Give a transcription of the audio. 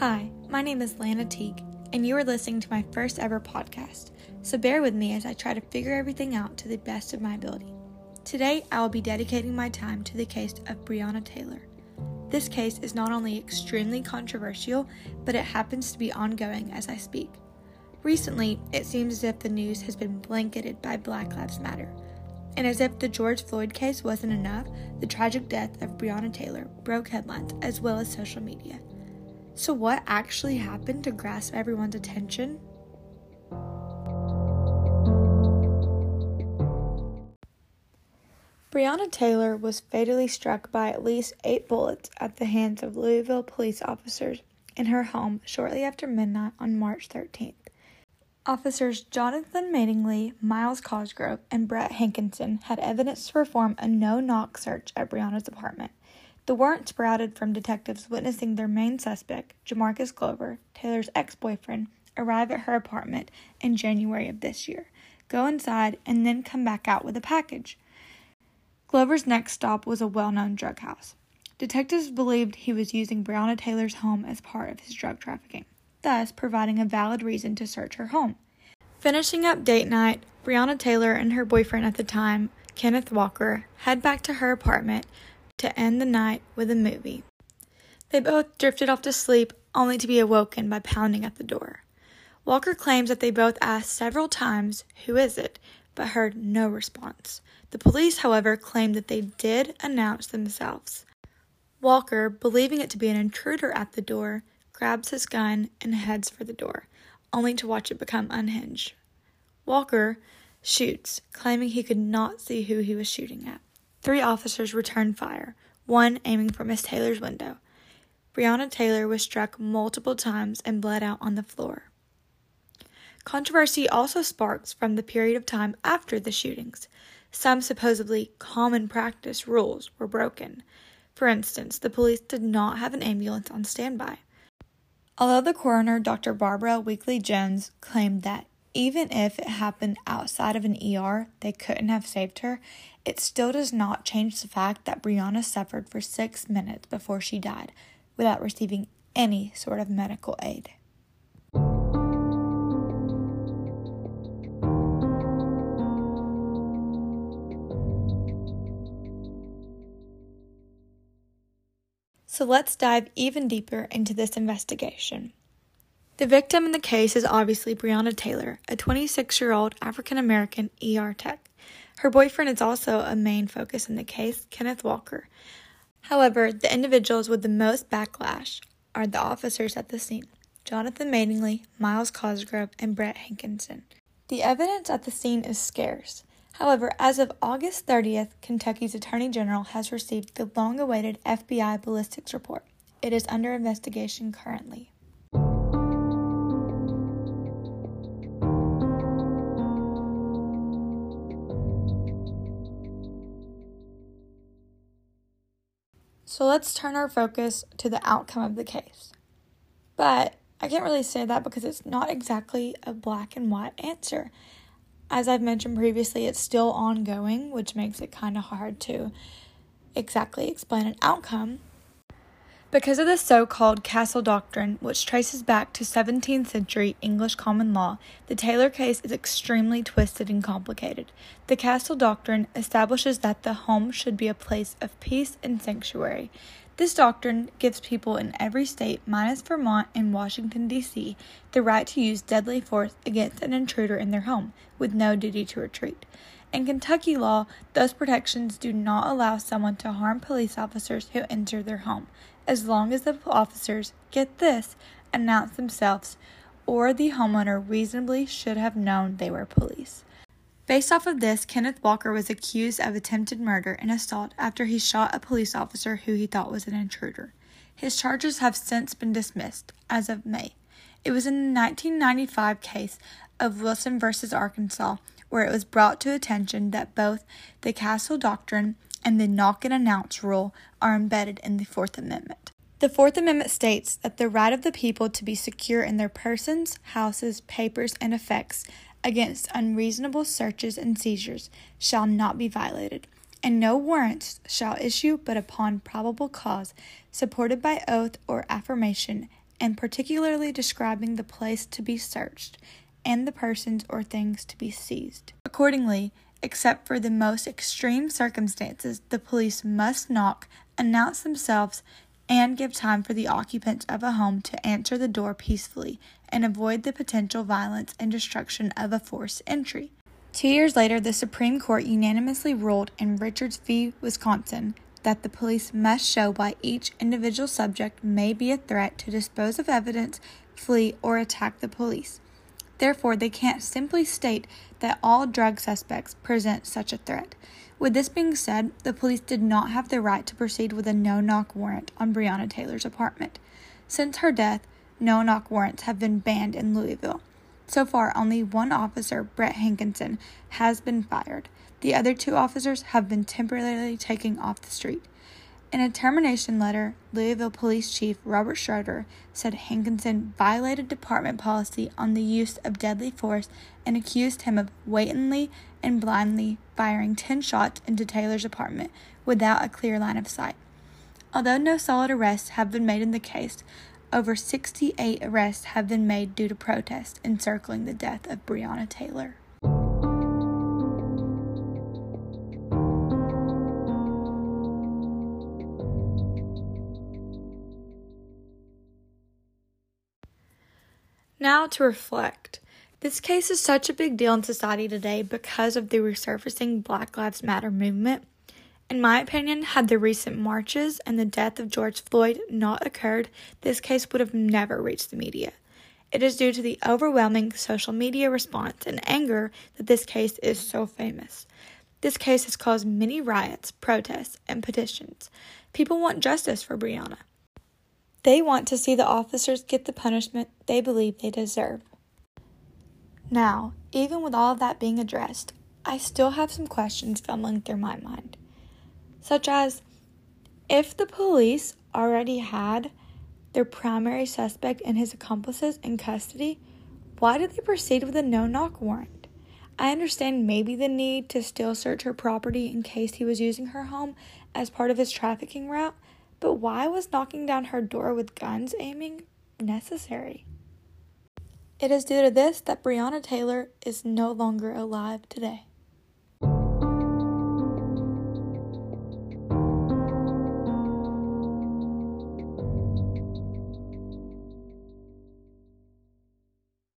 Hi, my name is Lana Teague, and you are listening to my first ever podcast, so bear with me as I try to figure everything out to the best of my ability. Today, I will be dedicating my time to the case of Breonna Taylor. This case is not only extremely controversial, but it happens to be ongoing as I speak. Recently, it seems as if the news has been blanketed by Black Lives Matter. And as if the George Floyd case wasn't enough, the tragic death of Breonna Taylor broke headlines as well as social media. So, what actually happened to grasp everyone's attention? Breonna Taylor was fatally struck by at least eight bullets at the hands of Louisville police officers in her home shortly after midnight on March 13th. Officers Jonathan Mattingly, Myles Cosgrove, and Brett Hankinson had evidence to perform a no knock search at Breonna's apartment. The warrant sprouted from detectives witnessing their main suspect, Jamarcus Glover, Taylor's ex boyfriend, arrive at her apartment in January of this year, go inside, and then come back out with a package. Glover's next stop was a well known drug house. Detectives believed he was using Breonna Taylor's home as part of his drug trafficking, thus providing a valid reason to search her home. Finishing up date night, Breonna Taylor and her boyfriend at the time, Kenneth Walker, head back to her apartment to end the night with a movie. They both drifted off to sleep only to be awoken by pounding at the door. Walker claims that they both asked several times, Who is it? but heard no response. The police, however, claimed that they did announce themselves. Walker, believing it to be an intruder at the door, grabs his gun and heads for the door, only to watch it become unhinged. Walker shoots, claiming he could not see who he was shooting at. Three officers returned fire, one aiming for Miss Taylor's window. Breonna Taylor was struck multiple times and bled out on the floor. Controversy also sparks from the period of time after the shootings. Some supposedly common practice rules were broken. For instance, the police did not have an ambulance on standby. Although the coroner, Dr. Barbara Weakley-Jones, claimed that even if it happened outside of an ER, they couldn't have saved her, it still does not change the fact that Breonna suffered for six minutes before she died without receiving any sort of medical aid. So let's dive even deeper into this investigation. The victim in the case is obviously Breonna Taylor, a 26 year old African American ER tech. Her boyfriend is also a main focus in the case, Kenneth Walker. However, the individuals with the most backlash are the officers at the scene Jonathan Mattingly, Myles Cosgrove, and Brett Hankinson. The evidence at the scene is scarce. However, as of August 30th, Kentucky's Attorney General has received the long awaited FBI ballistics report. It is under investigation currently. So let's turn our focus to the outcome of the case. But I can't really say that because it's not exactly a black and white answer. As I've mentioned previously, it's still ongoing, which makes it kind of hard to exactly explain an outcome. Because of the so called Castle Doctrine, which traces back to 17th century English common law, the Taylor case is extremely twisted and complicated. The Castle Doctrine establishes that the home should be a place of peace and sanctuary. This doctrine gives people in every state, minus Vermont and Washington, D.C., the right to use deadly force against an intruder in their home, with no duty to retreat. In Kentucky law, those protections do not allow someone to harm police officers who enter their home as long as the officers, get this, announce themselves or the homeowner reasonably should have known they were police. Based off of this, Kenneth Walker was accused of attempted murder and assault after he shot a police officer who he thought was an intruder. His charges have since been dismissed as of May. It was in the 1995 case of Wilson versus Arkansas where it was brought to attention that both the Castle Doctrine and the knock and announce rule are embedded in the Fourth Amendment. The Fourth Amendment states that the right of the people to be secure in their persons, houses, papers, and effects against unreasonable searches and seizures shall not be violated, and no warrants shall issue but upon probable cause, supported by oath or affirmation, and particularly describing the place to be searched and the persons or things to be seized. Accordingly, except for the most extreme circumstances, the police must knock, announce themselves, and give time for the occupants of a home to answer the door peacefully and avoid the potential violence and destruction of a forced entry. Two years later, the Supreme Court unanimously ruled in Richards v. Wisconsin that the police must show why each individual subject may be a threat to dispose of evidence, flee, or attack the police. Therefore, they can't simply state that all drug suspects present such a threat. With this being said, the police did not have the right to proceed with a no knock warrant on Breonna Taylor's apartment. Since her death, no knock warrants have been banned in Louisville. So far, only one officer, Brett Hankinson, has been fired. The other two officers have been temporarily taken off the street. In a termination letter, Louisville Police Chief Robert Schroeder said Hankinson violated department policy on the use of deadly force and accused him of wantonly and blindly firing 10 shots into Taylor's apartment without a clear line of sight. Although no solid arrests have been made in the case, over 68 arrests have been made due to protests encircling the death of Breonna Taylor. Now to reflect. This case is such a big deal in society today because of the resurfacing Black Lives Matter movement. In my opinion, had the recent marches and the death of George Floyd not occurred, this case would have never reached the media. It is due to the overwhelming social media response and anger that this case is so famous. This case has caused many riots, protests, and petitions. People want justice for Breonna. They want to see the officers get the punishment they believe they deserve. Now, even with all of that being addressed, I still have some questions fumbling through my mind. Such as if the police already had their primary suspect and his accomplices in custody, why did they proceed with a no knock warrant? I understand maybe the need to still search her property in case he was using her home as part of his trafficking route, but why was knocking down her door with guns aiming necessary? It is due to this that Breonna Taylor is no longer alive today.